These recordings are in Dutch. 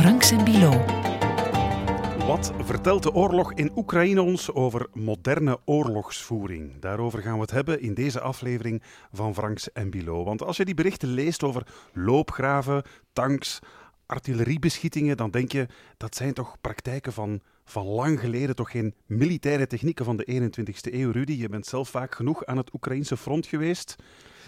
Franks en Bilo. Wat vertelt de oorlog in Oekraïne ons over moderne oorlogsvoering? Daarover gaan we het hebben in deze aflevering van Franks en Bilo. Want als je die berichten leest over loopgraven, tanks, artilleriebeschietingen, dan denk je dat zijn toch praktijken van, van lang geleden, toch geen militaire technieken van de 21ste eeuw. Rudy, je bent zelf vaak genoeg aan het Oekraïnse front geweest.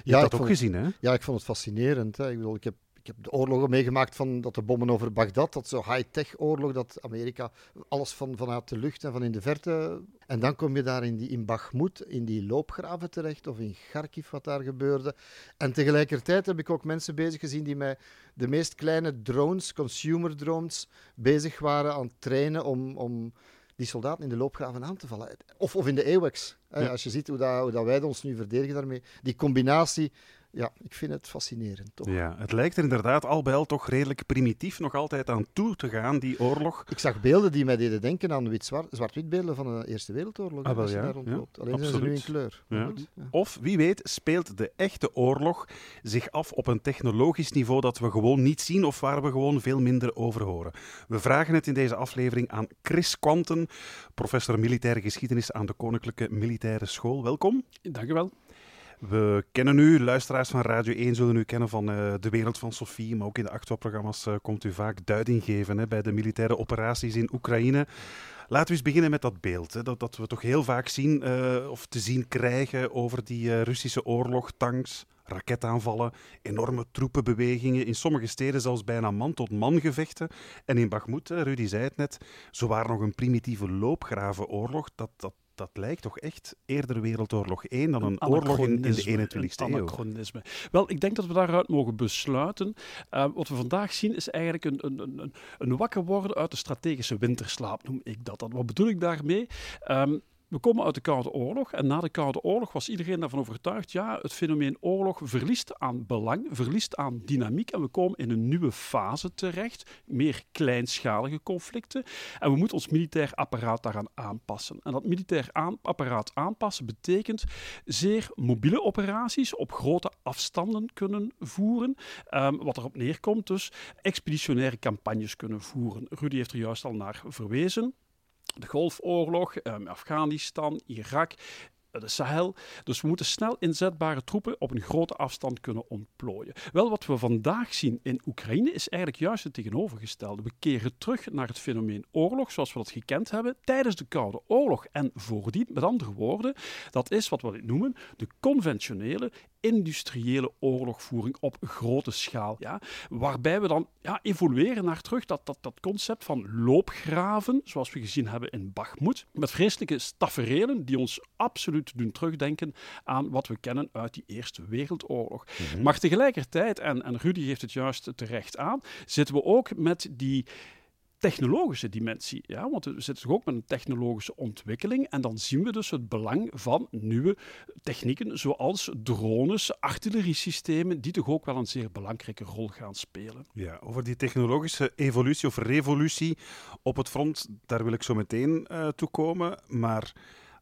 Je Ja, hebt dat ook gezien, hè? Ja, ik vond het fascinerend. Hè. Ik, bedoel, ik, heb, ik heb de oorlogen meegemaakt van dat de bommen over Bagdad, dat zo high-tech oorlog, dat Amerika alles van, vanuit de lucht en van in de verte. En dan kom je daar in, die, in Bakhmut, in die loopgraven terecht, of in Kharkiv, wat daar gebeurde. En tegelijkertijd heb ik ook mensen bezig gezien die met de meest kleine drones, consumer drones, bezig waren aan het trainen om... om die soldaten in de loopgraven aan te vallen. Of, of in de AWACS. Ja. Als je ziet hoe, dat, hoe dat wij ons nu verdedigen daarmee. Die combinatie, ja, ik vind het fascinerend, toch? Ja, het lijkt er inderdaad al bij al toch redelijk primitief nog altijd aan toe te gaan, die oorlog. Ik zag beelden die mij deden denken aan wit -zwart, zwart-wit beelden van de Eerste Wereldoorlog. Ah, wel je ja, daar ja, rondloopt. Alleen zijn ze nu in kleur. Maar Ja. goed, ja. Of wie weet speelt de echte oorlog zich af op een technologisch niveau dat we gewoon niet zien of waar we gewoon veel minder over horen. We vragen het in deze aflevering aan Chris Quanten, professor militaire geschiedenis aan de Koninklijke Militaire School. Welkom. Dank u wel. We kennen u, luisteraars van Radio 1 zullen u kennen van eh, de wereld van Sofie, maar ook in de Actua-programma's eh, komt u vaak duiding geven hè, bij de militaire operaties in Oekraïne. Laten we eens beginnen met dat beeld, hè, dat, dat we toch heel vaak zien eh, of te zien krijgen over die Russische oorlog, tanks, raketaanvallen, enorme troepenbewegingen, in sommige steden zelfs bijna man-tot-man gevechten. En in Bakhmut, Rudy zei het net, zowaar nog een primitieve loopgravenoorlog, dat, dat, dat lijkt toch echt eerder Wereldoorlog 1 dan een, oorlog in, in de anachronisme, 21ste een eeuw. anachronisme. Wel, ik denk dat we daaruit mogen besluiten. Eh, wat we vandaag zien is eigenlijk een, een, een- wakker worden uit de strategische winterslaap, noem ik dat. dan. Wat bedoel ik daarmee? Ehm, we komen uit de Koude Oorlog en na de Koude Oorlog was iedereen daarvan overtuigd, ja, het fenomeen oorlog verliest aan belang, verliest aan dynamiek en we komen in een nieuwe fase terecht, meer kleinschalige conflicten en we moeten ons militair apparaat daaraan aanpassen. En dat militair apparaat aanpassen betekent zeer mobiele operaties op grote afstanden kunnen voeren. Ehm, wat erop neerkomt dus expeditionaire campagnes kunnen voeren. Rudy heeft er juist al naar verwezen. De Golfoorlog, ehm, Afghanistan, Irak, eh, de Sahel. Dus we moeten snel inzetbare troepen op een grote afstand kunnen ontplooien. Wel, wat we vandaag zien in Oekraïne is eigenlijk juist het tegenovergestelde. We keren terug naar het fenomeen oorlog zoals we dat gekend hebben tijdens de Koude Oorlog. En voordien, met andere woorden, dat is wat we noemen de conventionele industriële oorlogvoering op grote schaal. Ja? Waarbij we dan ja, evolueren naar terug dat, dat, dat concept van loopgraven, zoals we gezien hebben in Bakhmut, met vreselijke taferelen die ons absoluut doen terugdenken aan wat we kennen uit die Eerste Wereldoorlog. Maar tegelijkertijd, en, en Rudy heeft het juist terecht aan, zitten we ook met die technologische dimensie. Ja? Want we zitten ook met een technologische ontwikkeling. En dan zien we dus het belang van nieuwe technieken, zoals drones, artilleriesystemen, die toch ook wel een zeer belangrijke rol gaan spelen. Ja, over die technologische evolutie of revolutie op het front, daar wil ik zo meteen eh toe komen. Maar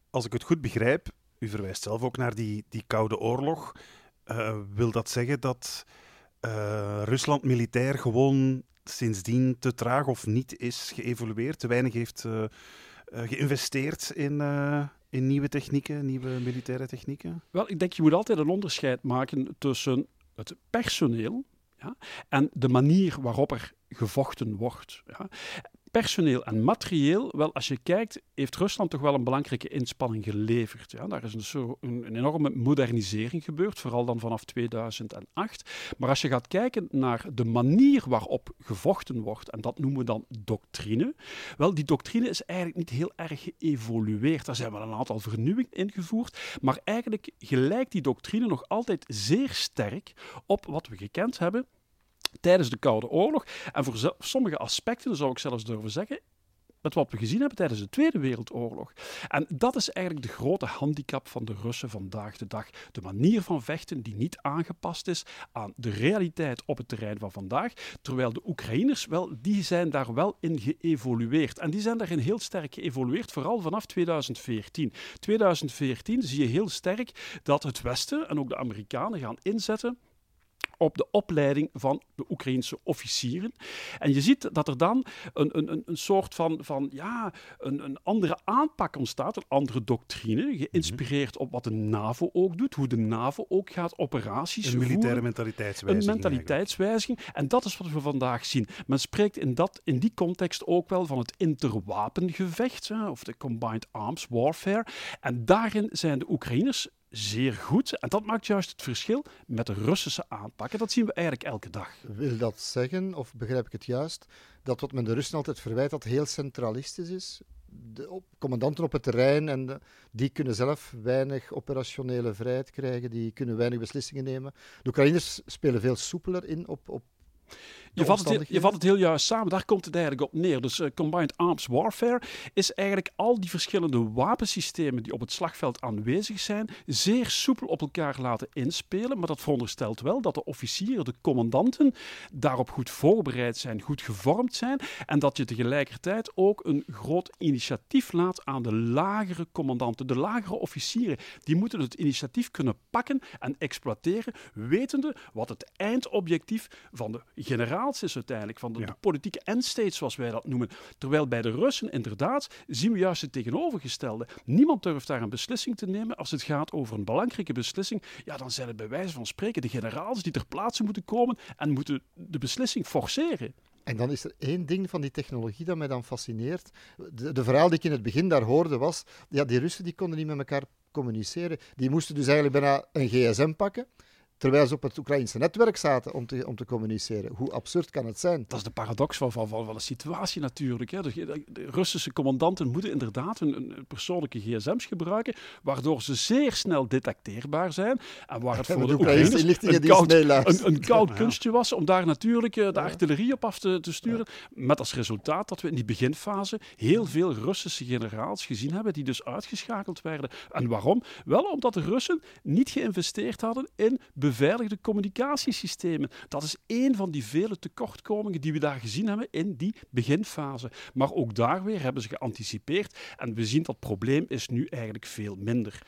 als ik het goed begrijp, u verwijst zelf ook naar die, die Koude Oorlog. eh, wil dat zeggen dat eh, Rusland militair gewoon sindsdien te traag of niet is geëvolueerd, te weinig heeft eh, eh, geïnvesteerd in, in nieuwe technieken, nieuwe militaire technieken? Wel, ik denk je moet altijd een onderscheid maken tussen het personeel ja, en de manier waarop er gevochten wordt. Ja. Personeel en materieel, wel, als je kijkt, heeft Rusland toch wel een belangrijke inspanning geleverd. Ja. Daar is een, een enorme modernisering gebeurd, vooral dan vanaf 2008. Maar als je gaat kijken naar de manier waarop gevochten wordt, en dat noemen we dan doctrine, wel, die doctrine is eigenlijk niet heel erg geëvolueerd. Daar zijn wel een aantal vernieuwingen ingevoerd, maar eigenlijk gelijkt die doctrine nog altijd zeer sterk op wat we gekend hebben tijdens de Koude Oorlog. En voor sommige aspecten zou ik zelfs durven zeggen. Met wat we gezien hebben tijdens de Tweede Wereldoorlog. En dat is eigenlijk de grote handicap van de Russen vandaag de dag. De manier van vechten die niet aangepast is aan de realiteit op het terrein van vandaag. Terwijl de Oekraïners, wel, die zijn daar wel in geëvolueerd. En die zijn daarin heel sterk geëvolueerd, vooral vanaf 2014. 2014 zie je heel sterk dat het Westen en ook de Amerikanen gaan inzetten op de opleiding van de Oekraïnse officieren. En je ziet dat er dan een, een, een soort van, van ja, een, een andere aanpak ontstaat, een andere doctrine, geïnspireerd op wat de NAVO ook doet, hoe de NAVO ook gaat operaties Een militaire voeren. mentaliteitswijziging. Een mentaliteitswijziging. En dat is wat we vandaag zien. Men spreekt in, dat, in die context ook wel van het interwapengevecht, hè, of de Combined Arms Warfare. En daarin zijn de Oekraïners zeer goed. En dat maakt juist het verschil met de Russische aanpak. En dat zien we eigenlijk elke dag. Wil dat zeggen, of begrijp ik het juist, dat wat men de Russen altijd verwijt, dat heel centralistisch is? De commandanten op het terrein, en die kunnen zelf weinig operationele vrijheid krijgen, die kunnen weinig beslissingen nemen. De Oekraïners spelen veel soepeler in op, op Je vat, het, heel- je vat het heel juist samen, daar komt het eigenlijk op neer. Dus eh, Combined Arms Warfare is eigenlijk al die verschillende wapensystemen die op het slagveld aanwezig zijn, zeer soepel op elkaar laten inspelen. Maar dat veronderstelt wel dat de officieren, de commandanten, daarop goed voorbereid zijn, goed gevormd zijn. En dat je tegelijkertijd ook een groot initiatief laat aan de lagere commandanten, de lagere officieren. Die moeten het initiatief kunnen pakken en exploiteren, wetende wat het eindobjectief van de is uiteindelijk, van de, Ja. de politieke endstate zoals wij dat noemen. Terwijl bij de Russen inderdaad zien we juist het tegenovergestelde. Niemand durft daar een beslissing te nemen. Als het gaat over een belangrijke beslissing, ja, dan zijn het bij wijze van spreken de generaals die ter plaatse moeten komen en moeten de beslissing forceren. En dan is er één ding van die technologie dat mij dan fascineert. De, de verhaal die ik in het begin daar hoorde was, ja, die Russen die konden niet met elkaar communiceren. Die moesten dus eigenlijk bijna een gsm pakken, terwijl ze op het Oekraïnse netwerk zaten om te, om te communiceren. Hoe absurd kan het zijn? Dat is de paradox van, van, van, van de situatie natuurlijk. Hè. De, de Russische commandanten moeten inderdaad hun, hun persoonlijke gsm's gebruiken, waardoor ze zeer snel detecteerbaar zijn. En waar het voor de de Oekraïnse Oekraïners een die eens koud, een, een koud Ja. kunstje was om daar natuurlijk eh, de artillerie op af te, te sturen. Met als resultaat dat we in die beginfase heel veel Russische generaals gezien hebben die dus uitgeschakeld werden. En waarom? Wel omdat de Russen niet geïnvesteerd hadden in beveiligde communicatiesystemen. Dat is één van die vele tekortkomingen die we daar gezien hebben in die beginfase. Maar ook daar weer hebben ze geanticipeerd en we zien dat probleem is nu eigenlijk veel minder.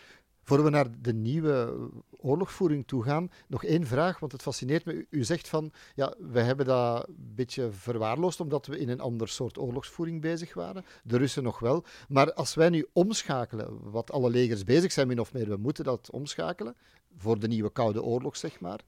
Voor we naar de nieuwe oorlogvoering toe gaan, nog één vraag, want het fascineert me. U, zegt van, ja, we hebben dat een beetje verwaarloosd omdat we in een ander soort oorlogsvoering bezig waren. De Russen nog wel. Maar als wij nu omschakelen, wat alle legers bezig zijn, min of meer, we moeten dat omschakelen voor de nieuwe Koude Oorlog, zeg maar.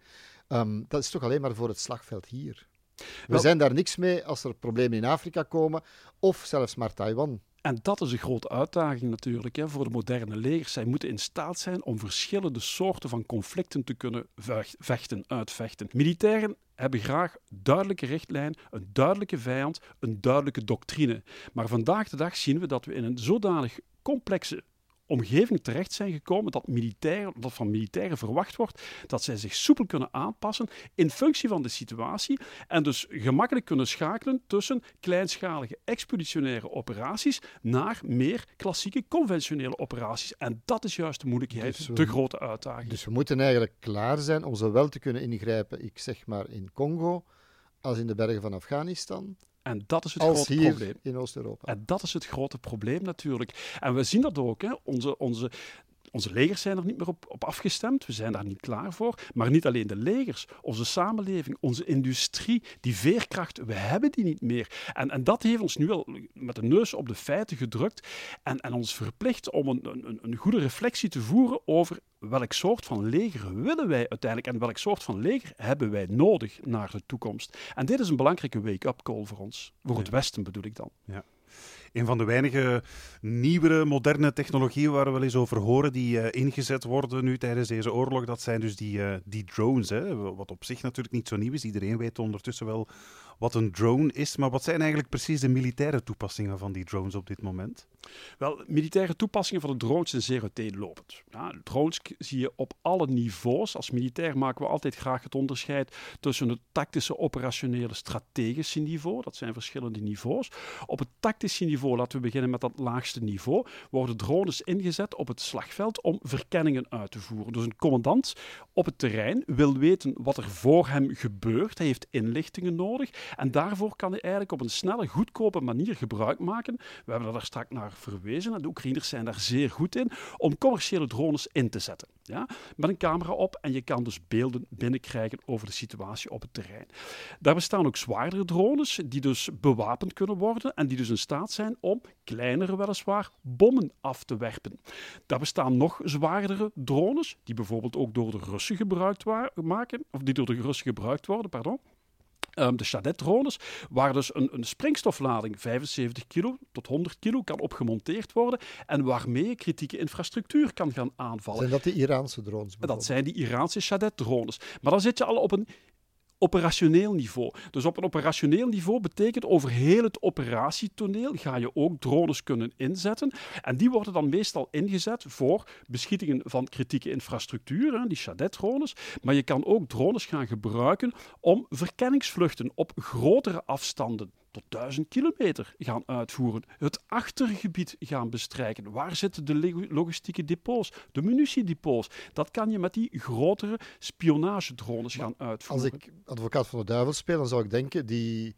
Ehm, dat is toch alleen maar voor het slagveld hier. We Wel- zijn daar niks mee als er problemen in Afrika komen, of zelfs maar Taiwan. En dat is een grote uitdaging natuurlijk hè, voor de moderne legers. Zij moeten in staat zijn om verschillende soorten van conflicten te kunnen vecht- vechten, uitvechten. Militairen hebben graag duidelijke richtlijn, een duidelijke vijand, een duidelijke doctrine. Maar vandaag de dag zien we dat we in een zodanig complexe omgeving terecht zijn gekomen dat, militairen, dat van militairen verwacht wordt dat zij zich soepel kunnen aanpassen in functie van de situatie en dus gemakkelijk kunnen schakelen tussen kleinschalige expeditionaire operaties naar meer klassieke conventionele operaties. En dat is juist de moeilijkheid, Dus we- de grote uitdaging. Dus we moeten eigenlijk klaar zijn om zowel te kunnen ingrijpen, ik zeg maar in Congo, als in de bergen van Afghanistan, En dat is het als grote hier probleem. in Oost-Europa. En dat is het grote probleem natuurlijk. En we zien dat ook. Hè. Onze, onze, onze legers zijn er niet meer op, op afgestemd. We zijn daar niet klaar voor. Maar niet alleen de legers. Onze samenleving, onze industrie, die veerkracht, we hebben die niet meer. En, en dat heeft ons nu al met de neus op de feiten gedrukt. En, en ons verplicht om een, een, een goede reflectie te voeren over welk soort van leger willen wij uiteindelijk en welk soort van leger hebben wij nodig naar de toekomst. En dit is een belangrijke wake-up call voor ons. Voor het Ja. Westen bedoel ik dan. Een van de weinige nieuwere, moderne technologieën waar we wel eens over horen die eh, ingezet worden nu tijdens deze oorlog, dat zijn dus die, eh, die drones. Hè? Wat op zich natuurlijk niet zo nieuw is. Iedereen weet ondertussen wel wat een drone is. Maar wat zijn eigenlijk precies de militaire toepassingen van die drones op dit moment? Wel, militaire toepassingen van de drones zijn zeer uiteenlopend. Ja, drones zie je op alle niveaus. Als militair maken we altijd graag het onderscheid tussen het tactische, operationele, strategische niveau. Dat zijn verschillende niveaus. Op het tactische niveau, laten we beginnen met dat laagste niveau, worden drones ingezet op het slagveld om verkenningen uit te voeren. Dus een commandant op het terrein wil weten wat er voor hem gebeurt. Hij heeft inlichtingen nodig. En daarvoor kan je eigenlijk op een snelle, goedkope manier gebruik maken. We hebben daar straks naar verwezen en de Oekraïners zijn daar zeer goed in om commerciële drones in te zetten. Ja? Met een camera op en je kan dus beelden binnenkrijgen over de situatie op het terrein. Daar bestaan ook zwaardere drones die dus bewapend kunnen worden en die dus in staat zijn om kleinere weliswaar bommen af te werpen. Daar bestaan nog zwaardere drones die bijvoorbeeld ook door de Russen gebruikt maken, of die door de Russen gebruikt worden, pardon. Um, de Shadet-drones, waar dus een, een, springstoflading 75 kilo tot 100 kilo kan opgemonteerd worden en waarmee je kritieke infrastructuur kan gaan aanvallen. Zijn dat de Iraanse drones? Dat zijn die Iraanse Shadet-drones. Maar dan zit je al op een operationeel niveau. Dus op een operationeel niveau betekent over heel het operatietoneel ga je ook drones kunnen inzetten. En die worden dan meestal ingezet voor beschietingen van kritieke infrastructuur, die Shadet-drones. Maar je kan ook drones gaan gebruiken om verkenningsvluchten op grotere afstanden tot 1000 kilometer gaan uitvoeren. Het achtergebied gaan bestrijken. Waar zitten de logistieke depots, de munitiedepots? Dat kan je met die grotere spionagedrones gaan uitvoeren. Als ik advocaat van de duivel speel, dan zou ik denken, die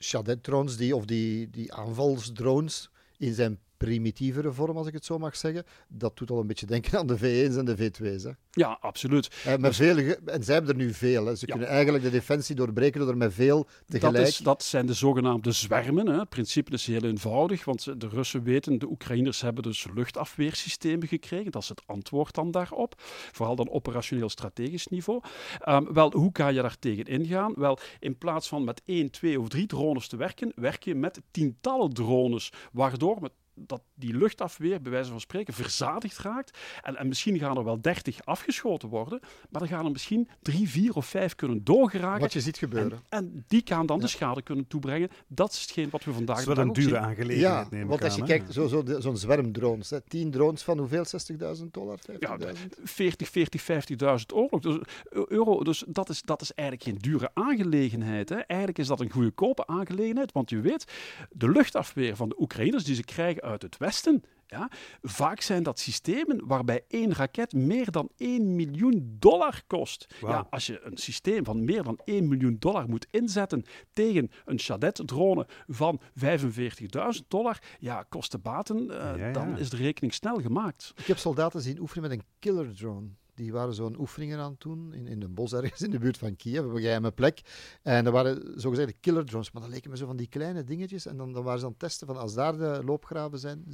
Shadet-drones die, of die, die aanvalsdrones in zijn primitievere vorm, als ik het zo mag zeggen. Dat doet al een beetje denken aan de V1's en de V2's. Hè. Ja, absoluut. En, met veel, en zij hebben er nu veel. Hè. Ze kunnen eigenlijk de defensie doorbreken door er met veel tegelijk... Dat, is, dat zijn de zogenaamde zwermen. Hè. Het principe is heel eenvoudig, want de Russen weten, de Oekraïners hebben dus luchtafweersystemen gekregen. Dat is het antwoord dan daarop. Vooral dan operationeel strategisch niveau. Um, wel, hoe kan je daar tegen ingaan? Wel, in plaats van met één, twee of drie drones te werken, werk je met tientallen drones, waardoor met dat die luchtafweer, bij wijze van spreken, verzadigd raakt. En, en misschien gaan er wel 30 afgeschoten worden, maar dan gaan er misschien drie, vier of vijf kunnen doorgeraken. Wat je ziet gebeuren. En, die gaan dan de schade kunnen toebrengen. Dat is hetgeen wat we vandaag Dat is wel een dure aangelegenheid, ja, want als je kijkt, zo'n zo, zo zwerm drones, hè, 10 drones van hoeveel? 60.000 dollar? 50.000? Ja, 40, 40, 50.000 euro. Dus, euro. dus dat, is, dat is eigenlijk geen dure aangelegenheid. Hè. Eigenlijk is dat een goedkope aangelegenheid, want je weet, de luchtafweer van de Oekraïners die ze krijgen uit het Westen. Ja, vaak zijn dat systemen waarbij één raket meer dan 1 miljoen dollar kost. Ja, als je een systeem van meer dan 1 miljoen dollar moet inzetten tegen een Shadet-drone van 45.000 dollar, ja, kosten-baten, uh, dan is de rekening snel gemaakt. Ik heb soldaten zien oefenen met een killer drone. Die waren zo'n oefeningen aan het doen in, in een bos ergens in de buurt van Kiev, een geheime plek. En dat waren zogezegde killer drones, maar dat leken me zo van die kleine dingetjes. En dan, dan waren ze aan het testen van als daar de loopgraven zijn.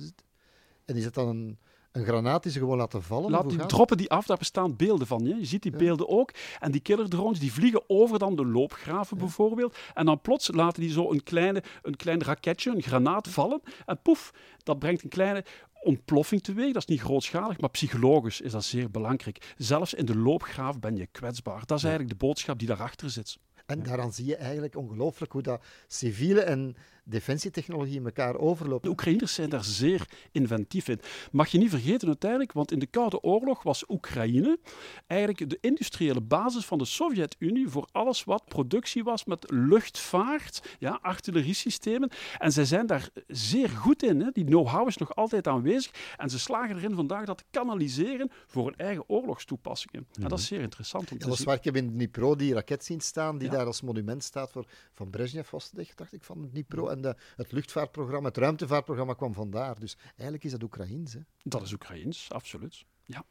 En die zet dan een, een granaat die ze gewoon laten vallen. Laat die droppen die af, daar bestaan beelden van. Je, je ziet die beelden ook. En die killer drones die vliegen over dan de loopgraven bijvoorbeeld. En dan plots laten die zo een, kleine, een klein raketje, een granaat vallen. En poef, dat brengt een kleine ontploffing teweeg. Dat is niet grootschalig, maar psychologisch is dat zeer belangrijk. Zelfs in de loopgraaf ben je kwetsbaar. Dat is eigenlijk de boodschap die daarachter zit. En daaraan zie je eigenlijk ongelooflijk hoe dat civiele en defensietechnologie in elkaar overlopen. De Oekraïners zijn daar zeer inventief in. Mag je niet vergeten uiteindelijk, want in de Koude Oorlog was Oekraïne eigenlijk de industriële basis van de Sovjet-Unie voor alles wat productie was met luchtvaart, ja, artilleriesystemen. En zij zijn daar zeer goed in. Hè. Die know-how is nog altijd aanwezig. En ze slagen erin vandaag dat te kanaliseren voor hun eigen oorlogstoepassingen. En dat is zeer interessant om te ja, zien. Ik heb in Dnipro die raket zien staan, die daar als monument staat voor van Brezhnev was het, dacht ik, van Dnipro. En de, het luchtvaartprogramma, het ruimtevaartprogramma kwam vandaar. Dus eigenlijk is dat Oekraïens. Hè? Dat is Oekraïens, absoluut. Ja.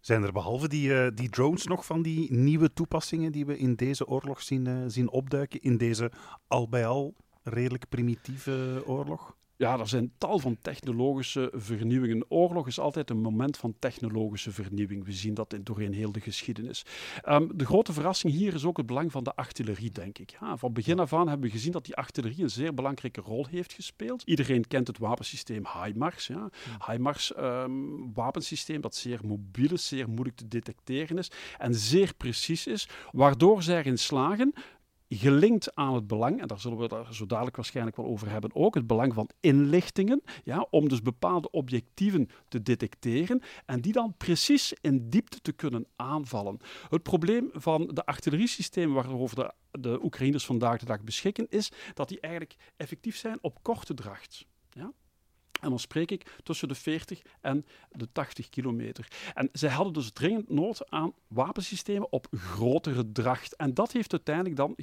Zijn er behalve die, uh, die drones nog van die nieuwe toepassingen die we in deze oorlog zien, uh, zien opduiken, in deze al bij al redelijk primitieve oorlog? Ja, er zijn tal van technologische vernieuwingen. Oorlog is altijd een moment van technologische vernieuwing. We zien dat doorheen heel de geschiedenis. Um, de grote verrassing hier is ook het belang van de artillerie, denk ik. Ja, van begin af aan hebben we gezien dat die artillerie een zeer belangrijke rol heeft gespeeld. Iedereen kent het wapensysteem HIMARS. Ja. HIMARS um, wapensysteem dat zeer mobiel is, zeer moeilijk te detecteren is en zeer precies is, waardoor zij erin slagen gelinkt aan het belang, en daar zullen we daar zo dadelijk waarschijnlijk wel over hebben, ook het belang van inlichtingen, ja, om dus bepaalde objectieven te detecteren en die dan precies in diepte te kunnen aanvallen. Het probleem van de artilleriesystemen waarover de, de Oekraïners vandaag de dag beschikken, is dat die eigenlijk effectief zijn op korte dracht. Ja? En dan spreek ik tussen de 40 en de 80 kilometer. En zij hadden dus dringend nood aan wapensystemen op grotere dracht. En dat heeft uiteindelijk dan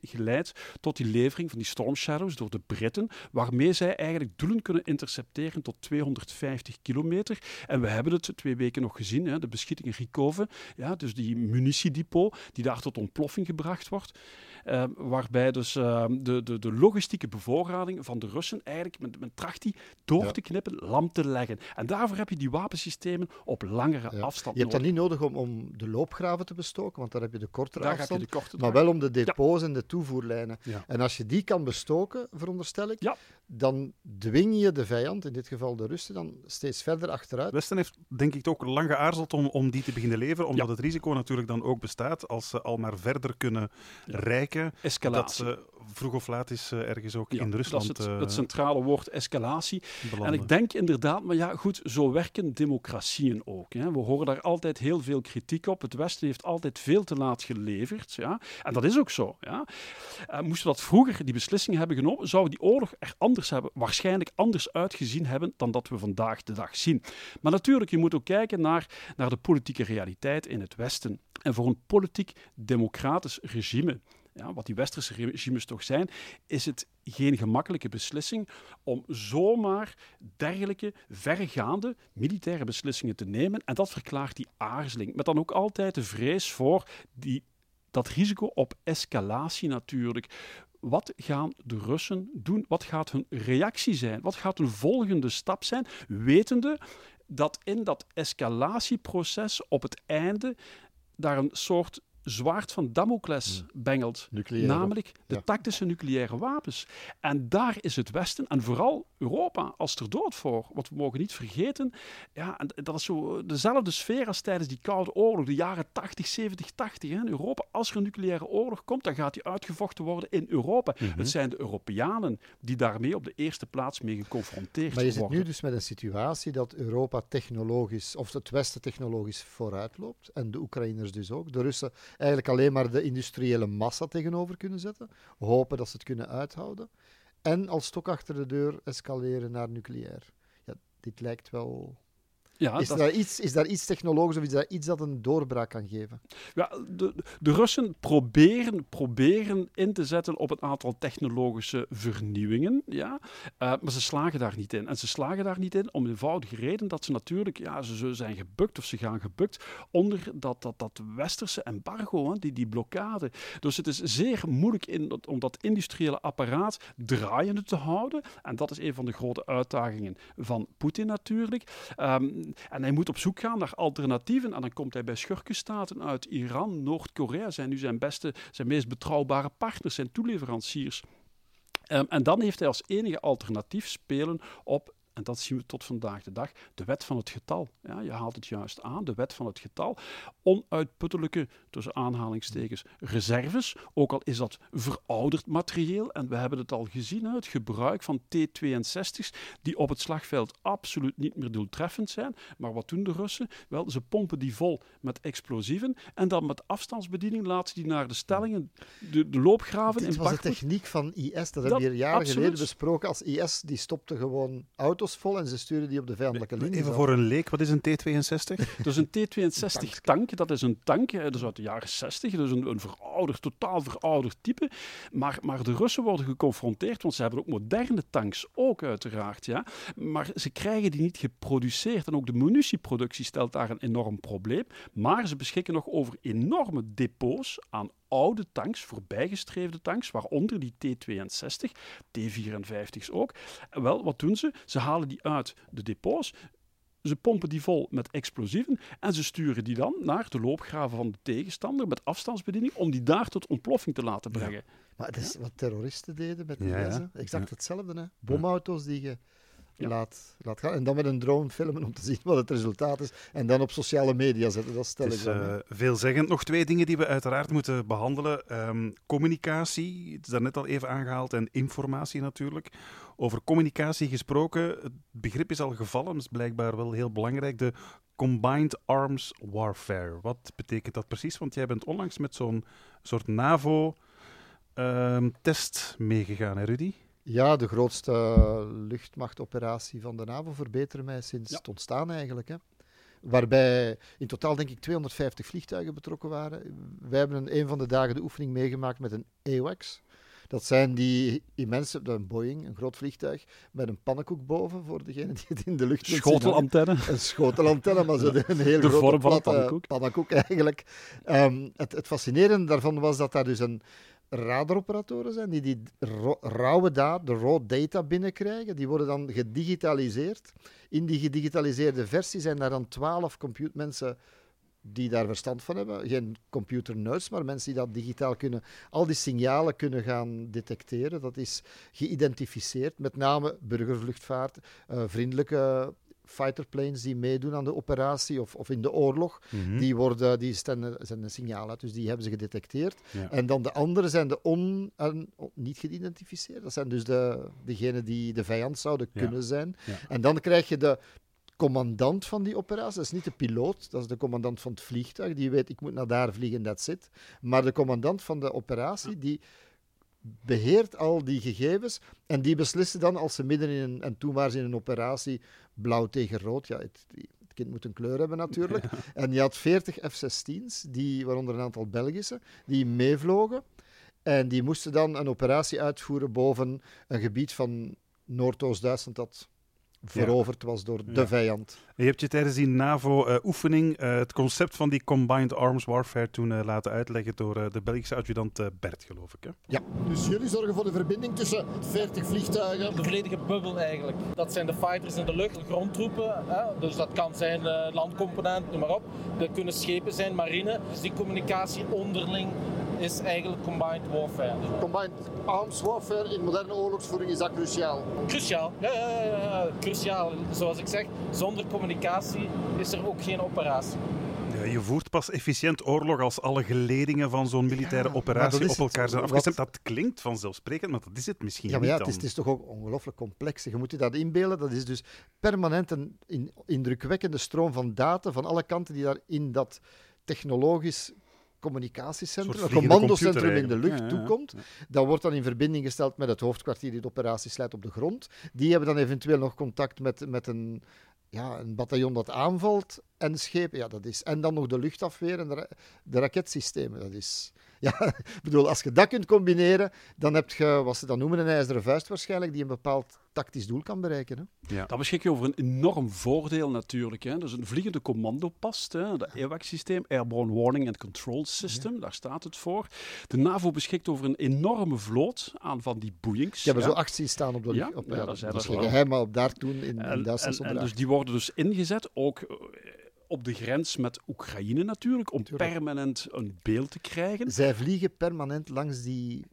geleid tot die levering van die Storm Shadows door de Britten, waarmee zij eigenlijk doelen kunnen intercepteren tot 250 kilometer. En we hebben het twee weken nog gezien, hè, de beschieting in Rikove, ja, dus die munitiedepot die daar tot ontploffing gebracht wordt. Uh, waarbij dus uh, de, de, de logistieke bevoorrading van de Russen eigenlijk met, met tracht die door te knippen, lam te leggen. En daarvoor heb je die wapensystemen op langere afstand Je hebt dat niet nodig om, om de loopgraven te bestoken, want daar heb je de kortere daar afstand. Heb je de korte maar wel om de depots en de toevoerlijnen. En als je die kan bestoken, veronderstel ik, dan dwing je de vijand, in dit geval de Russen, dan steeds verder achteruit. Westen heeft denk ik ook lang geaarzeld om, om die te beginnen leveren, omdat het risico natuurlijk dan ook bestaat als ze al maar verder kunnen rijken. Escalatie. Dat ze vroeg of laat is uh, ergens ook in Rusland. Dat is het, het, centrale woord escalatie. En ik denk inderdaad, maar ja, goed, zo werken democratieën ook. Hè. We horen daar altijd heel veel kritiek op. Het Westen heeft altijd veel te laat geleverd. Ja. En dat is ook zo. Ja. Uh, moesten we dat vroeger, die beslissing hebben genomen, zou die oorlog er anders hebben, waarschijnlijk anders uitgezien hebben dan dat we vandaag de dag zien. Maar natuurlijk, je moet ook kijken naar, naar de politieke realiteit in het Westen. En voor een politiek-democratisch regime ja, wat die westerse regimes toch zijn, is het geen gemakkelijke beslissing om zomaar dergelijke vergaande militaire beslissingen te nemen. En dat verklaart die aarzeling. Met dan ook altijd de vrees voor die, dat risico op escalatie natuurlijk. Wat gaan de Russen doen? Wat gaat hun reactie zijn? Wat gaat hun volgende stap zijn? Wetende dat in dat escalatieproces op het einde daar een soort zwaard van Damocles bengelt. Namelijk de tactische nucleaire wapens. En daar is het Westen, en vooral Europa, als er dood voor. Want we mogen niet vergeten, ja, en dat is zo dezelfde sfeer als tijdens die Koude Oorlog, de jaren 80, 70, 80. Hè, in Europa, als er een nucleaire oorlog komt, dan gaat die uitgevochten worden in Europa. Mhm. Het zijn de Europeanen die daarmee op de eerste plaats mee geconfronteerd worden. Maar je zit nu dus met een situatie dat Europa technologisch, of het Westen technologisch vooruit loopt. En de Oekraïners dus ook. De Russen eigenlijk alleen maar de industriële massa tegenover kunnen zetten. Hopen dat ze het kunnen uithouden. En als stok achter de deur escaleren naar nucleair. Ja, dit lijkt wel ja, is, daar iets, is daar iets technologisch of is daar iets dat een doorbraak kan geven? Ja, de, de Russen proberen, proberen in te zetten op een aantal technologische vernieuwingen, ja, uh, maar ze slagen daar niet in. En ze slagen daar niet in om de eenvoudige reden dat ze natuurlijk, ja, ze, zijn gebukt of ze gaan gebukt onder dat, dat, dat westerse embargo, hè, die, die blokkade. Dus het is zeer moeilijk in, om dat industriële apparaat draaiende te houden. En dat is een van de grote uitdagingen van Poetin natuurlijk. Um, en hij moet op zoek gaan naar alternatieven. En dan komt hij bij schurkenstaten uit Iran, Noord-Korea, zijn nu zijn beste, zijn meest betrouwbare partners, zijn toeleveranciers. Um, en dan heeft hij als enige alternatief spelen op en dat zien we tot vandaag de dag, de wet van het getal. Ja, je haalt het juist aan, de wet van het getal. Onuitputtelijke, tussen aanhalingstekens, reserves, ook al is dat verouderd materieel. En we hebben het al gezien, het gebruik van T-62's, die op het slagveld absoluut niet meer doeltreffend zijn. Maar wat doen de Russen? Wel, ze pompen die vol met explosieven en dan met afstandsbediening laten die naar de stellingen, de, de loopgraven Dit in was de techniek van IS, dat, dat hebben we hier jaren geleden besproken. Als IS, die stopte gewoon auto's vol en ze sturen die op de vijandelijke linie. Even voor een leek, wat is een T-62? Dus een T-62 tank, dat is een tank, dat is uit de jaren 60, dus een, een verouderd, totaal verouderd type. Maar, maar de Russen worden geconfronteerd, want ze hebben ook moderne tanks, ook uiteraard. Ja. Maar ze krijgen die niet geproduceerd en ook de munitieproductie stelt daar een enorm probleem. Maar ze beschikken nog over enorme depots aan oude tanks, voorbijgestreefde tanks, waaronder die T-62, T-54's ook. Wel, wat doen ze? Ze halen die uit de depots, ze pompen die vol met explosieven en ze sturen die dan naar de loopgraven van de tegenstander met afstandsbediening om die daar tot ontploffing te laten brengen. Maar het is wat terroristen deden met de ja, Exact hetzelfde. Hè? Bomauto's die je laat, laat gaan. En dan met een drone filmen om te zien wat het resultaat is. En dan op sociale media zetten. Dat stel ik dan. Uh, veelzeggend. Nog twee dingen die we uiteraard moeten behandelen. Um, communicatie, het is daarnet al even aangehaald. En informatie natuurlijk. Over communicatie gesproken. Het begrip is al gevallen. Is blijkbaar wel heel belangrijk. De Combined Arms Warfare. Wat betekent dat precies? Want jij bent onlangs met zo'n soort NAVO-test ehm, meegegaan, hè Rudy? Ja, de grootste luchtmachtoperatie van de NAVO, verbeter mij, sinds Ja. het ontstaan eigenlijk. Hè. Waarbij in totaal denk ik 250 vliegtuigen betrokken waren. Wij hebben een, een van de dagen de oefening meegemaakt met een AWACS. Dat zijn die immense, een Boeing, een groot vliegtuig, met een pannenkoek boven, voor degene die het in de lucht. Schotelantenne. Een schotelantenne, maar zo de- een heel De grote vorm van platte pannenkoek. eigenlijk. Ehm, het, het fascinerende daarvan was dat daar dus een radaroperatoren zijn die die rauwe data, de raw data binnenkrijgen. Die worden dan gedigitaliseerd. In die gedigitaliseerde versie zijn daar dan twaalf computermensen die daar verstand van hebben. Geen computernerds, maar mensen die dat digitaal kunnen, al die signalen kunnen gaan detecteren. Dat is geïdentificeerd, met name burgervluchtvaart, eh, vriendelijke fighterplanes die meedoen aan de operatie of, of in de oorlog. Mhm. Die, worden, die zenden een signaal uit, dus die hebben ze gedetecteerd. Ja. En dan de andere zijn de on, en on- niet geïdentificeerd. Dat zijn dus de, degenen die de vijand zouden Ja. kunnen zijn. Ja. En dan krijg je de commandant van die operatie. Dat is niet de piloot, dat is de commandant van het vliegtuig. Die weet, ik moet naar daar vliegen, that's it. Maar de commandant van de operatie, die beheert al die gegevens. En die beslissen dan, als ze midden in een... En toen waren ze in een operatie, blauw tegen rood. Ja, het, het kind moet een kleur hebben natuurlijk. En je had 40 F-16's, die, waaronder een aantal Belgische, die meevlogen. En die moesten dan een operatie uitvoeren boven een gebied van Noordoost-Duitsland dat veroverd was door de Ja. vijand. Je hebt je tijdens die NAVO-oefening eh, het concept van die Combined Arms Warfare toen eh, laten uitleggen door eh, de Belgische adjudant Bert, geloof ik. Hè? Dus jullie zorgen voor de verbinding tussen 40 vliegtuigen. De volledige bubbel eigenlijk. Dat zijn de fighters in de lucht, de grondtroepen. Hè? Dus dat kan zijn eh, landcomponent, noem maar op. Dat kunnen schepen zijn, marine. Dus die communicatie onderling is eigenlijk combined warfare. Combined Arms Warfare in moderne oorlogsvoering is dat cruciaal. cruciaal. Ja, ja, ja, ja, cruciaal. Zoals ik zeg, zonder communicatie is er ook geen operatie. Ja, je voert pas efficiënt oorlog als alle geledingen van zo'n militaire operatie op elkaar het. zijn Wat- afgestemd. Dat klinkt vanzelfsprekend, maar dat is het misschien Ja, maar ja, niet het is, het is toch ook ongelooflijk complex. Je moet je dat inbeelden. Dat is dus permanent een in- indrukwekkende stroom van data van alle kanten die daar in dat technologisch communicatiecentrum, Een commandocentrum in de lucht eigenlijk. Ja, ja, toekomt. Dat wordt dan in verbinding gesteld met het hoofdkwartier die de operaties leidt op de grond. Die hebben dan eventueel nog contact met, met een, ja, een bataljon dat aanvalt en schepen. Ja, dat is, en dan nog de luchtafweer en de, ra- de raketsystemen. Dat is... Ja, ik bedoel, als je dat kunt combineren, dan heb je, wat ze dan noemen, een ijzeren vuist waarschijnlijk, die een bepaald tactisch doel kan bereiken. Hè? Ja. Dan beschik je over een enorm voordeel natuurlijk. Hè. Dus een vliegende commandopost, hè, de AWACS-systeem, Airborne Warning and Control System, daar staat het voor. De NAVO beschikt over een enorme vloot aan van die er ja. zo acht zien staan op de Ja. Op, ja, ja, dat dat is geheim, maar op daar toen in, in En, Duitsland en, dus die worden dus ingezet, ook op de grens met Oekraïne natuurlijk, om Tuurlijk. permanent een beeld te krijgen. Zij vliegen permanent langs die...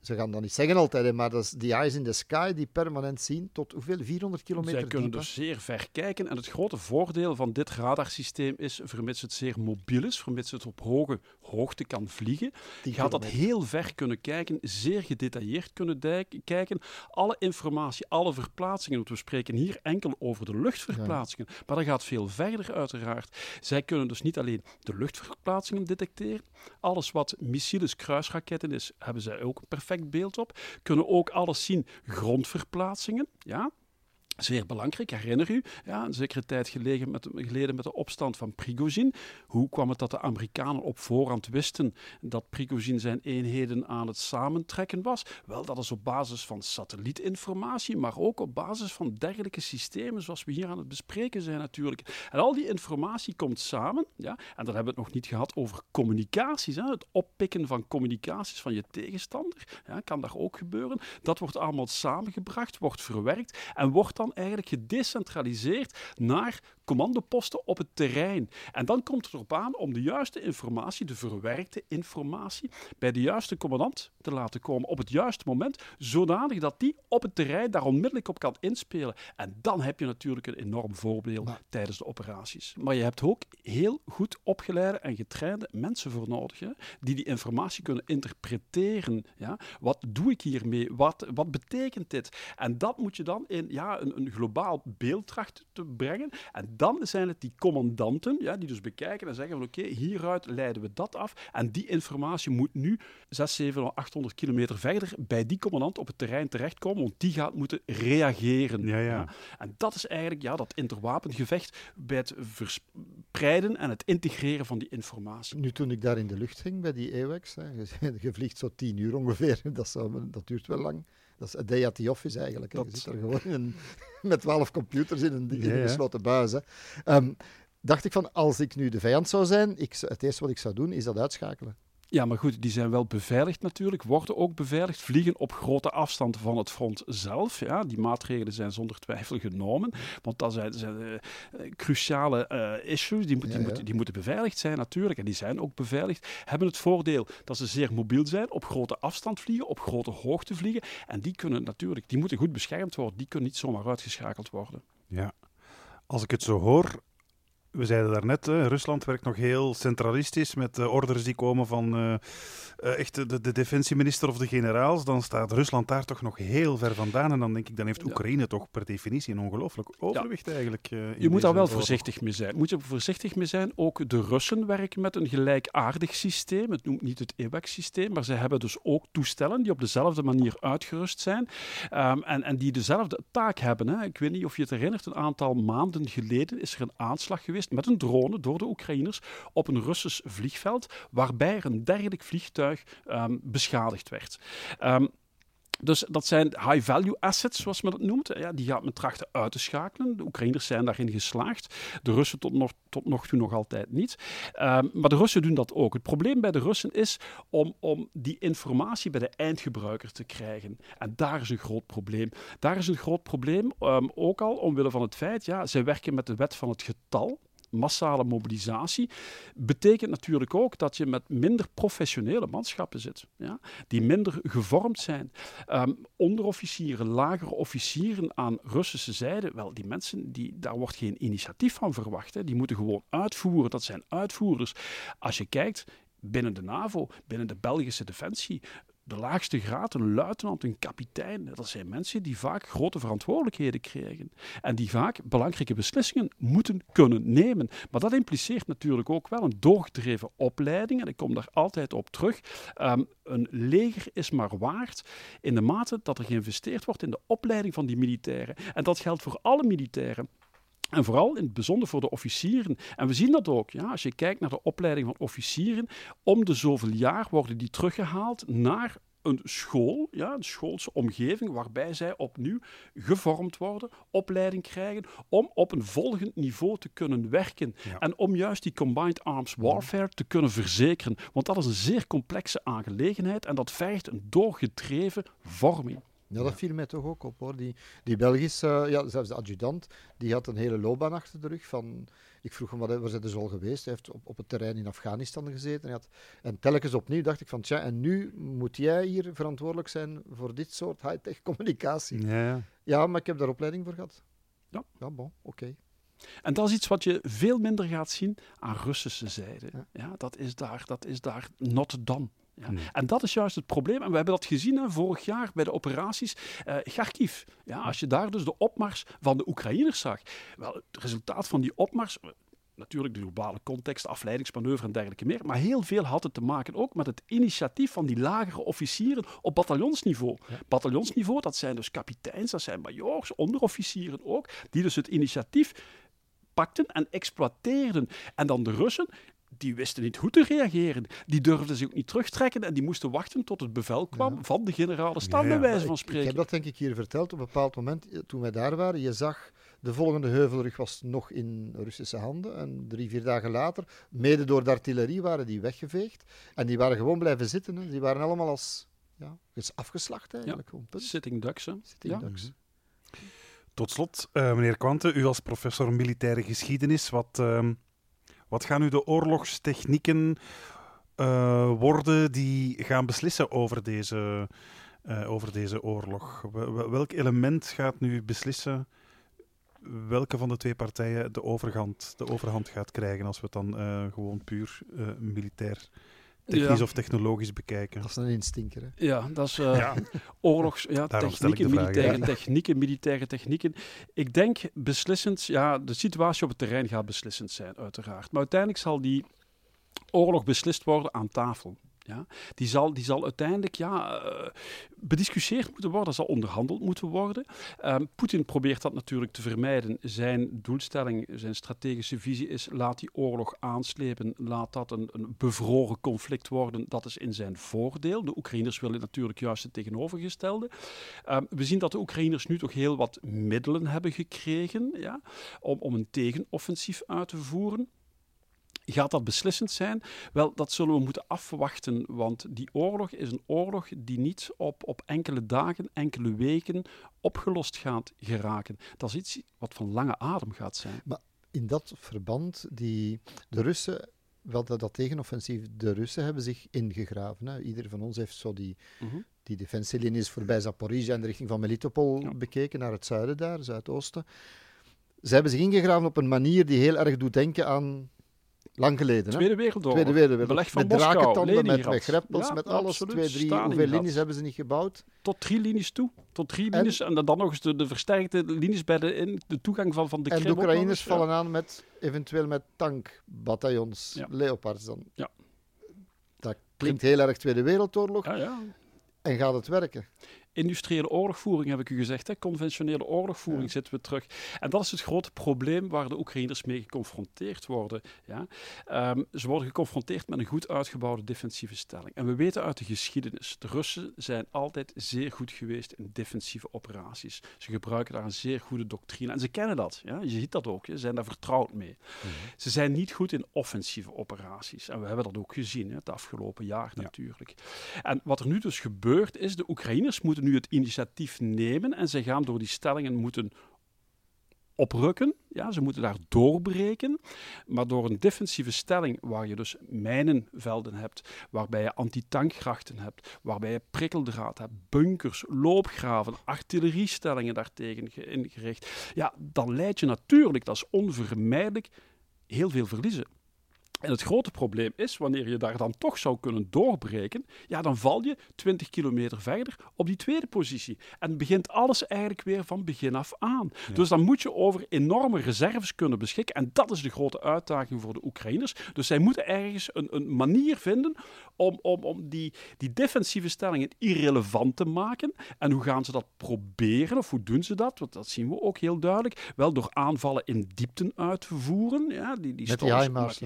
Ze gaan dat niet zeggen altijd, hè, maar dat is die eyes in the sky die permanent zien tot hoeveel? 400 kilometer Zij kunnen diep, dus zeer ver kijken. En het grote voordeel van dit radarsysteem is, vermits het zeer mobiel is, vermits het op hoge hoogte kan vliegen, 10 gaat dat heel ver kunnen kijken, zeer gedetailleerd kunnen kijken. Alle informatie, alle verplaatsingen, want we spreken hier enkel over de luchtverplaatsingen, maar dat gaat veel verder uiteraard. Zij kunnen dus niet alleen de luchtverplaatsingen detecteren, alles wat missiles, kruisraketten is, hebben zij ook een perfect beeld op. Kunnen ook alles zien, grondverplaatsingen, ja. Zeer belangrijk, herinner u, ja, een zekere tijd geleden met, met de opstand van Prigozhin. Hoe kwam het dat de Amerikanen op voorhand wisten dat Prigozhin zijn eenheden aan het samentrekken was? Wel, dat is op basis van satellietinformatie, maar ook op basis van dergelijke systemen zoals we hier aan het bespreken zijn natuurlijk. En al die informatie komt samen, ja, en dan hebben we het nog niet gehad over communicaties, hè, het oppikken van communicaties van je tegenstander, ja, kan daar ook gebeuren. Dat wordt allemaal samengebracht, wordt verwerkt en wordt dan eigenlijk gedecentraliseerd naar commandoposten op het terrein. En dan komt het erop aan om de juiste informatie, de verwerkte informatie, bij de juiste commandant te laten komen op het juiste moment, zodanig dat die op het terrein daar onmiddellijk op kan inspelen. En dan heb je natuurlijk een enorm voordeel Maar- tijdens de operaties. Maar je hebt ook heel goed opgeleide en getrainde mensen voor nodig, hè, die die informatie kunnen interpreteren. Ja? Wat doe ik hiermee? Wat, wat betekent dit? En dat moet je dan in ja, een, een globaal beeld trachten te brengen. En dan zijn het die commandanten, ja, die dus bekijken en zeggen van oké, hieruit leiden we dat af. En die informatie moet nu 6, 7 800 kilometer verder bij die commandant op het terrein terechtkomen, want die gaat moeten reageren. Ja, ja. En dat is eigenlijk ja, dat interwapengevecht bij het verspreiden en het integreren van die informatie. Nu, toen ik daar in de lucht ging bij die hè, je, je vliegt zo tien uur ongeveer, dat, zou, dat duurt wel lang. Dat is a day at the office eigenlijk. Dat- Je zit er gewoon een- met twaalf computers in een, in gesloten buis. Hè. Ehm, dacht ik van, als ik nu de vijand zou zijn, ik, het eerste wat ik zou doen, is dat uitschakelen. Ja, maar goed, die zijn wel beveiligd natuurlijk, worden ook beveiligd, vliegen op grote afstand van het front zelf. Ja, die maatregelen zijn zonder twijfel genomen, want dat zijn, zijn eh, cruciale eh, issues, die, die, Ja, ja. Moeten, die moeten beveiligd zijn natuurlijk, en die zijn ook beveiligd. Hebben het voordeel dat ze zeer mobiel zijn, op grote afstand vliegen, op grote hoogte vliegen, en die kunnen natuurlijk, die moeten goed beschermd worden, die kunnen niet zomaar uitgeschakeld worden. Ja. Als ik het zo hoor, we zeiden daarnet, hè, Rusland werkt nog heel centralistisch met eh, orders die komen van eh, echt de, de defensieminister of de generaals. Dan staat Rusland daar toch nog heel ver vandaan. En dan denk ik, dan heeft Ja. Oekraïne toch per definitie een ongelooflijk overwicht eigenlijk. in Je moet daar wel oorlog. voorzichtig mee zijn. Moet je voorzichtig mee zijn. Ook de Russen werken met een gelijkaardig systeem. Het noemt niet het EWAC-systeem, maar ze hebben dus ook toestellen die op dezelfde manier uitgerust zijn ehm, en, en die dezelfde taak hebben. Hè. Ik weet niet of je het herinnert, een aantal maanden geleden is er een aanslag geweest met een drone door de Oekraïners op een Russisch vliegveld, waarbij er een dergelijk vliegtuig ehm, beschadigd werd. Ehm, dus dat zijn high-value assets, zoals men het noemt. Ja, die gaat men trachten uit te schakelen. De Oekraïners zijn daarin geslaagd. De Russen tot nog, tot nog toe nog altijd niet. Ehm, maar de Russen doen dat ook. Het probleem bij de Russen is om, om die informatie bij de eindgebruiker te krijgen. En daar is een groot probleem. Daar is een groot probleem, ook al omwille van het feit, ja, zij werken met de wet van het getal. Massale mobilisatie betekent natuurlijk ook dat je met minder professionele manschappen zit, ja, die minder gevormd zijn. Ehm, onderofficieren, lagere officieren aan Russische zijde, wel, die mensen, die, daar wordt geen initiatief van verwacht. Die moeten gewoon uitvoeren. Dat zijn uitvoerders. Als je kijkt binnen de NAVO, binnen de Belgische defensie, de laagste graad, een luitenant, een kapitein, dat zijn mensen die vaak grote verantwoordelijkheden krijgen. En die vaak belangrijke beslissingen moeten kunnen nemen. Maar dat impliceert natuurlijk ook wel een doorgedreven opleiding. En ik kom daar altijd op terug. Ehm, een leger is maar waard in de mate dat er geïnvesteerd wordt in de opleiding van die militairen. En dat geldt voor alle militairen. En vooral in het bijzonder voor de officieren. En we zien dat ook. Ja, als je kijkt naar de opleiding van officieren, om de zoveel jaar worden die teruggehaald naar een school, ja, een schoolse omgeving, waarbij zij opnieuw gevormd worden, opleiding krijgen, om op een volgend niveau te kunnen werken. Ja. En om juist die combined arms warfare te kunnen verzekeren. Want dat is een zeer complexe aangelegenheid en dat vergt een doorgedreven vorming. Ja, dat viel mij toch ook op hoor. Die, die Belgische, ja, zelfs de adjudant, die had een hele loopbaan achter de rug. Van, ik vroeg hem, wat, waar zijn dus al geweest? Hij heeft op, op het terrein in Afghanistan gezeten. Hij had, en telkens opnieuw dacht ik van, tja, en nu moet jij hier verantwoordelijk zijn voor dit soort high-tech communicatie. Ja, ja. Ja, maar ik heb daar opleiding voor gehad. Ja. Ja, bon, oké. En dat is iets wat je veel minder gaat zien aan Russische zijde. Ja. Ja. dat, is daar, dat is daar not done. Ja. Nee. En dat is juist het probleem. En we hebben dat gezien hè, vorig jaar bij de operaties eh Kharkiv. Ja, als je daar dus de opmars van de Oekraïners zag. Wel, het resultaat van die opmars, eh, natuurlijk de globale context, afleidingsmanoeuvre en dergelijke meer, maar heel veel had het te maken ook met het initiatief van die lagere officieren op bataljonsniveau. Bataljonsniveau, dat zijn dus kapiteins, dat zijn majoors, onderofficieren ook, die dus het initiatief pakten en exploiteerden. En dan de Russen, die wisten niet hoe te reageren. Die durfden zich ook niet terugtrekken en die moesten wachten tot het bevel kwam van de generale Ja, ja. wijze Ik- van Ik, spreken. heb dat denk ik hier verteld op een bepaald moment eh, toen wij daar waren. Je zag de volgende heuvelrug was nog in Russische handen. En drie, vier dagen later, mede door de artillerie, waren die weggeveegd. En die waren gewoon blijven zitten. Hè. Die waren allemaal als ja, is afgeslacht eigenlijk. Sitting ducks, hè. Sitting Ja. ducks. Tot slot, eh, meneer Kwante, u als professor militaire geschiedenis, wat, ehm, wat gaan nu de oorlogstechnieken eh, worden die gaan beslissen over deze, eh, over deze oorlog? Wel- wel- Welk element gaat nu beslissen welke van de twee partijen de overhand, de overhand gaat krijgen als we het dan eh, gewoon puur militair technisch Ja. of technologisch bekijken. Dat is een instinker. Hè. Ja, dat is eh, Ja. oorlogs... Ja, technieken, militaire ja. technieken, militaire technieken. Ik denk beslissend... Ja, de situatie op het terrein gaat beslissend zijn, uiteraard. Maar uiteindelijk zal die oorlog beslist worden aan tafel. Ja, die, zal, die zal uiteindelijk ja, eh, bediscussieerd moeten worden, zal onderhandeld moeten worden. Ehm, Poetin probeert dat natuurlijk te vermijden. Zijn doelstelling, zijn strategische visie is: laat die oorlog aanslepen, laat dat een, een bevroren conflict worden. Dat is in zijn voordeel. De Oekraïners willen natuurlijk juist het tegenovergestelde. Ehm, we zien dat de Oekraïners nu toch heel wat middelen hebben gekregen ja, om, om een tegenoffensief uit te voeren. Gaat dat beslissend zijn? Wel, dat zullen we moeten afwachten, want die oorlog is een oorlog die niet op, op enkele dagen, enkele weken opgelost gaat geraken. Dat is iets wat van lange adem gaat zijn. In dat verband, die, de Russen, wel dat, dat tegenoffensief, de Russen hebben zich ingegraven. Hè. Ieder van ons heeft zo die, Mhm. die defensielinies voorbij Zaporizhia in de richting van Melitopol Ja. bekeken, naar het zuiden daar, zuidoosten. Ze hebben zich ingegraven op een manier die heel erg doet denken aan lang geleden. Hè? Tweede Wereldoorlog. Tweede Wereldoorlog. Beleg van met Moskou, drakentanden, met, met greppels, Ja, met alles. Twee, drie, Stalingrad. hoeveel linies hebben ze niet gebouwd? Tot drie linies toe. Tot drie En- linies. En, dan nog eens de, de versterkte linies bij de, in, de toegang van, van de en Krim. de ook nog Oekraïners ja. vallen aan met eventueel met tankbataljons, Ja. Leopards dan. Ja. Dat klinkt heel erg Tweede Wereldoorlog. Ja, ja. En gaat het werken? Industriële oorlogvoering heb ik u gezegd. Hè? Conventionele oorlogvoering Ja. zitten we terug. En dat is het grote probleem waar de Oekraïners mee geconfronteerd worden. Ja? Ehm, ze worden geconfronteerd met een goed uitgebouwde defensieve stelling. En we weten uit de geschiedenis, de Russen zijn altijd zeer goed geweest in defensieve operaties. Ze gebruiken daar een zeer goede doctrine. En ze kennen dat. Ja? Je ziet dat ook. Ze zijn daar vertrouwd mee. Ze zijn niet goed in offensieve operaties. En we hebben dat ook gezien hè, het afgelopen jaar Ja. natuurlijk. En wat er nu dus gebeurt is, de Oekraïners moeten nu het initiatief nemen en ze gaan door die stellingen moeten oprukken. Ja, ze moeten daar doorbreken. Maar door een defensieve stelling, waar je dus mijnenvelden hebt, waarbij je antitankgrachten hebt, waarbij je prikkeldraad hebt, bunkers, loopgraven, artilleriestellingen daartegen ge- ingericht, ja, dan leid je natuurlijk, dat is onvermijdelijk, heel veel verliezen. En het grote probleem is, wanneer je daar dan toch zou kunnen doorbreken, ja, dan val je 20 kilometer verder op die tweede positie. En begint alles eigenlijk weer van begin af aan. Dus dan moet je over enorme reserves kunnen beschikken. En dat is de grote uitdaging voor de Oekraïners. Dus zij moeten ergens een, een manier vinden om, om, om die, die defensieve stellingen irrelevant te maken. En hoe gaan ze dat proberen, of hoe doen ze dat? Want dat zien we ook heel duidelijk. Wel door aanvallen in diepten uit te voeren. Ja, die, die Met die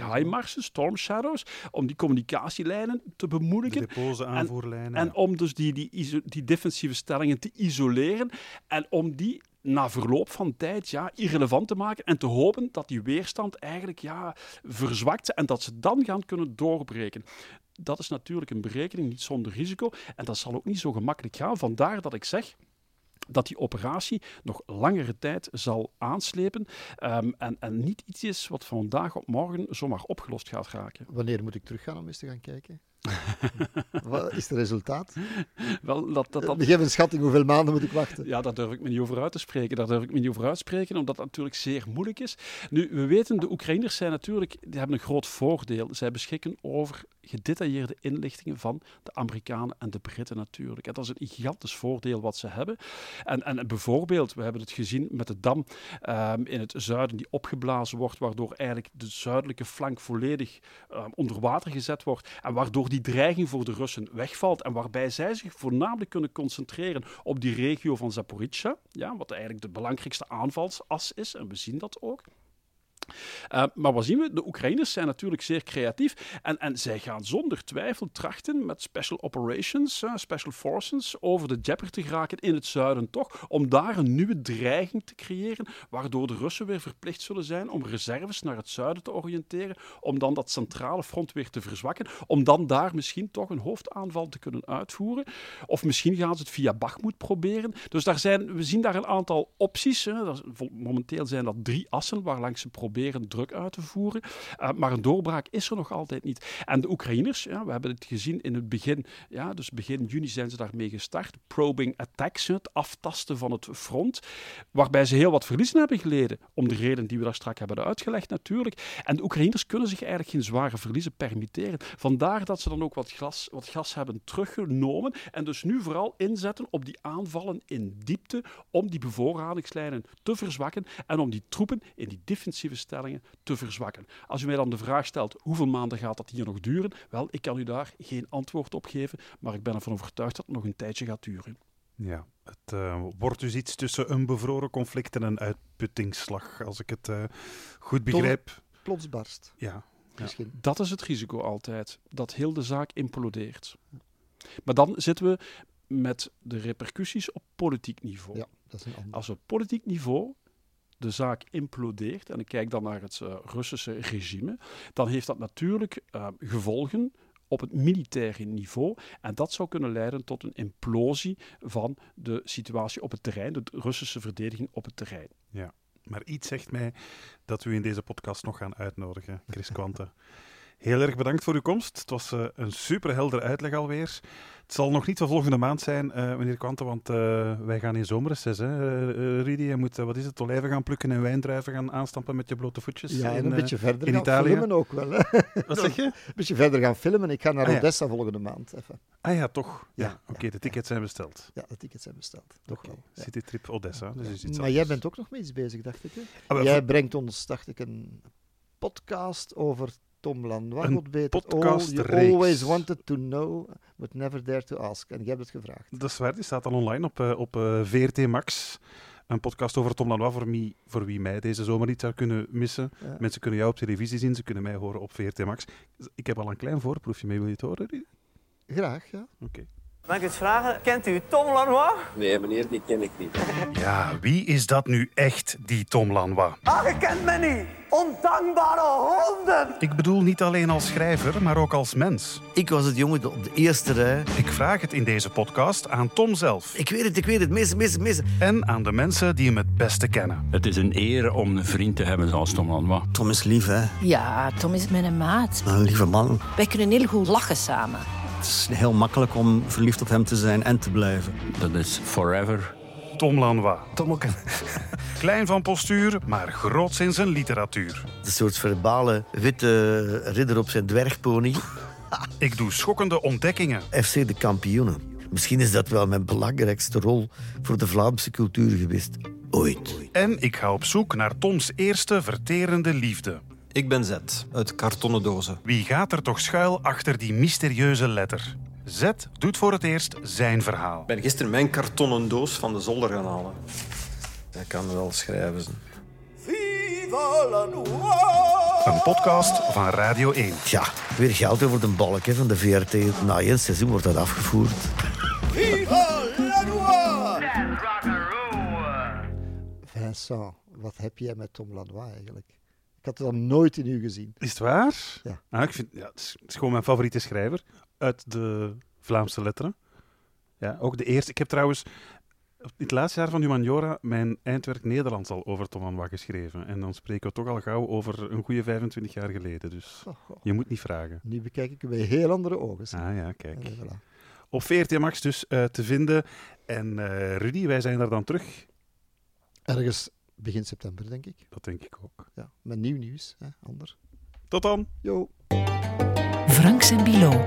HIMARS. Storm shadows, om die communicatielijnen te De depots, de aanvoerlijnen. En om dus die, die, iso- die defensieve stellingen te isoleren en om die na verloop van tijd ja, irrelevant te maken en te hopen dat die weerstand eigenlijk ja, verzwakt en dat ze dan gaan kunnen doorbreken. Dat is natuurlijk een berekening, niet zonder risico. En dat zal ook niet zo gemakkelijk gaan. Vandaar dat ik zeg dat die operatie nog langere tijd zal aanslepen ehm, en, en niet iets is wat van vandaag op morgen zomaar opgelost gaat raken. Wanneer moet ik teruggaan om eens te gaan kijken? Wat is het resultaat? Wel, dat, dat, dat, Geef een schatting, hoeveel maanden moet ik wachten? Ja, daar durf ik me niet over uit te spreken. Daar durf ik me niet over uit te spreken, omdat dat natuurlijk zeer moeilijk is. Nu, we weten, de Oekraïners zijn natuurlijk, die hebben een groot voordeel. Zij beschikken over gedetailleerde inlichtingen van de Amerikanen en de Britten natuurlijk. En dat is een gigantisch voordeel wat ze hebben. En, en bijvoorbeeld, we hebben het gezien met de dam ehm, in het zuiden die opgeblazen wordt, waardoor eigenlijk de zuidelijke flank volledig ehm, onder water gezet wordt en waardoor die dreiging voor de Russen wegvalt en waarbij zij zich voornamelijk kunnen concentreren op die regio van Zaporizhia, ja, wat eigenlijk de belangrijkste aanvalsas is, en we zien dat ook. Uh, maar wat zien we? De Oekraïners zijn natuurlijk zeer creatief en, en zij gaan zonder twijfel trachten met special operations, uh, special forces, over de Djepper te geraken in het zuiden toch, om daar een nieuwe dreiging te creëren, waardoor de Russen weer verplicht zullen zijn om reserves naar het zuiden te oriënteren, om dan dat centrale front weer te verzwakken, om dan daar misschien toch een hoofdaanval te kunnen uitvoeren. Of misschien gaan ze het via Bakhmut proberen. Dus daar zijn, we zien daar een aantal opties. Momenteel zijn dat drie assen waar langs ze proberen proberen druk uit te voeren. Uh, maar een doorbraak is er nog altijd niet. En de Oekraïners, ja, we hebben het gezien in het begin, ja, dus begin juni zijn ze daarmee gestart. Probing attacks, het aftasten van het front, waarbij ze heel wat verliezen hebben geleden, om de reden die we daar straks hebben uitgelegd natuurlijk. En de Oekraïners kunnen zich eigenlijk geen zware verliezen permitteren. Vandaar dat ze dan ook wat gas, wat gas hebben teruggenomen en dus nu vooral inzetten op die aanvallen in diepte om die bevoorradingslijnen te verzwakken en om die troepen in die defensieve stellingen te verzwakken. Als u mij dan de vraag stelt hoeveel maanden gaat dat hier nog duren, wel, ik kan u daar geen antwoord op geven, maar ik ben ervan overtuigd dat het nog een tijdje gaat duren. Ja, het uh, wordt dus iets tussen een bevroren conflict en een uitputtingsslag, als ik het uh, goed begrijp. Plots barst. Ja, Misschien. Dat is het risico altijd, dat heel de zaak implodeert. Maar dan zitten we met de repercussies op politiek niveau. Ja, dat is een ander. Als op politiek niveau de zaak implodeert, en ik kijk dan naar het uh, Russische regime, dan heeft dat natuurlijk uh, gevolgen op het militaire niveau. En dat zou kunnen leiden tot een implosie van de situatie op het terrein, de Russische verdediging op het terrein. Ja, maar iets zegt mij dat we in deze podcast nog gaan uitnodigen, Chris Quante. Heel erg bedankt voor uw komst. Het was uh, een superhelder uitleg alweer. Het zal nog niet van volgende maand zijn, uh, meneer Quante, want uh, wij gaan in zomerreces. Hè? Rudy, je moet, wat is het, olijven gaan plukken en wijndruiven gaan aanstampen met je blote voetjes. Ja, en in, een beetje verder in gaan Italië. filmen ook wel. Hè? Wat zeg je? Een beetje verder gaan filmen. Ik ga naar Ah, ja. Odessa volgende maand. Even. Ah ja, toch. Ja, Ja, oké, de tickets zijn besteld. Ja, de tickets zijn besteld. Toch Oké, wel. Citytrip Odessa, dus is iets maar anders. jij bent ook nog mee iets bezig, dacht ik. Hè? Ah, Jij brengt ons, dacht ik, een podcast over Tom God weet het. All you always wanted to know, but never dare to ask. En jij hebt het gevraagd. Dat is waar, die staat al online op, eh, op eh, VRT Max. Een podcast over Tom Lanois, voor wie, voor wie mij deze zomer niet zou kunnen missen. Ja. Mensen kunnen jou op televisie zien, ze kunnen mij horen op VRT Max. Ik heb al een klein voorproefje mee, wil je het horen? Graag, ja. Oké. Mag ik eens vragen, kent u Tom Lanois? Nee, meneer, die ken ik niet. Ja, wie is dat nu echt, die Tom Lanois? Ah, je kent me niet. Ondankbare honden. Ik bedoel niet alleen als schrijver, maar ook als mens. Ik was het jongen op de eerste rij. Ik vraag het in deze podcast aan Tom zelf Ik weet het, ik weet het. Missen, missen, missen. en aan de mensen die hem het beste kennen. Het is een eer om een vriend te hebben zoals Tom Lanois. Tom is lief, hè. Ja, Tom is mijn maat. Een lieve man. Wij kunnen heel goed lachen samen. Het is heel makkelijk om verliefd op hem te zijn en te blijven. Dat is forever. Tom Lanois. Tom Klein van postuur, maar groots in zijn literatuur. een soort verbale witte ridder op zijn dwergpony. Ik doe schokkende ontdekkingen. FC de kampioenen. Misschien is dat wel mijn belangrijkste rol voor de Vlaamse cultuur geweest. Ooit. En ik ga op zoek naar Toms eerste verterende liefde. Ik ben Z, uit kartonnen dozen. Wie gaat er toch schuil achter die mysterieuze letter? Z doet voor het eerst zijn verhaal. Ik ben gisteren mijn kartonnen doos van de zolder gaan halen. Hij kan wel schrijven. ze. Een podcast van Radio 1. Tja, weer geld over de balk hè, van de VRT. Na één seizoen wordt dat afgevoerd. Vincent, wat heb jij met Tom Lanois eigenlijk? Ik had het dan nooit in u gezien. Is het waar? Ja. Ah, ik vind, ja, het, is, het is gewoon mijn favoriete schrijver uit de Vlaamse letteren. Ja, ook de eerste. Ik heb trouwens in het laatste jaar van Humaniora mijn eindwerk Nederlands al over Tom Lanois geschreven. En dan spreken we toch al gauw over een goede 25 jaar geleden. Dus Oh, oh. je moet niet vragen. Nu bekijk ik u met heel andere ogen. zeg. Ah ja, kijk. En voilà. Op VRT Max dus eh, te vinden. En eh, Rudy, wij zijn er dan terug. Ergens begin september, denk ik. Dat denk ik ook. Ja, met nieuw nieuws. Hè, ander. Tot dan! Jo. Franks en Bilo.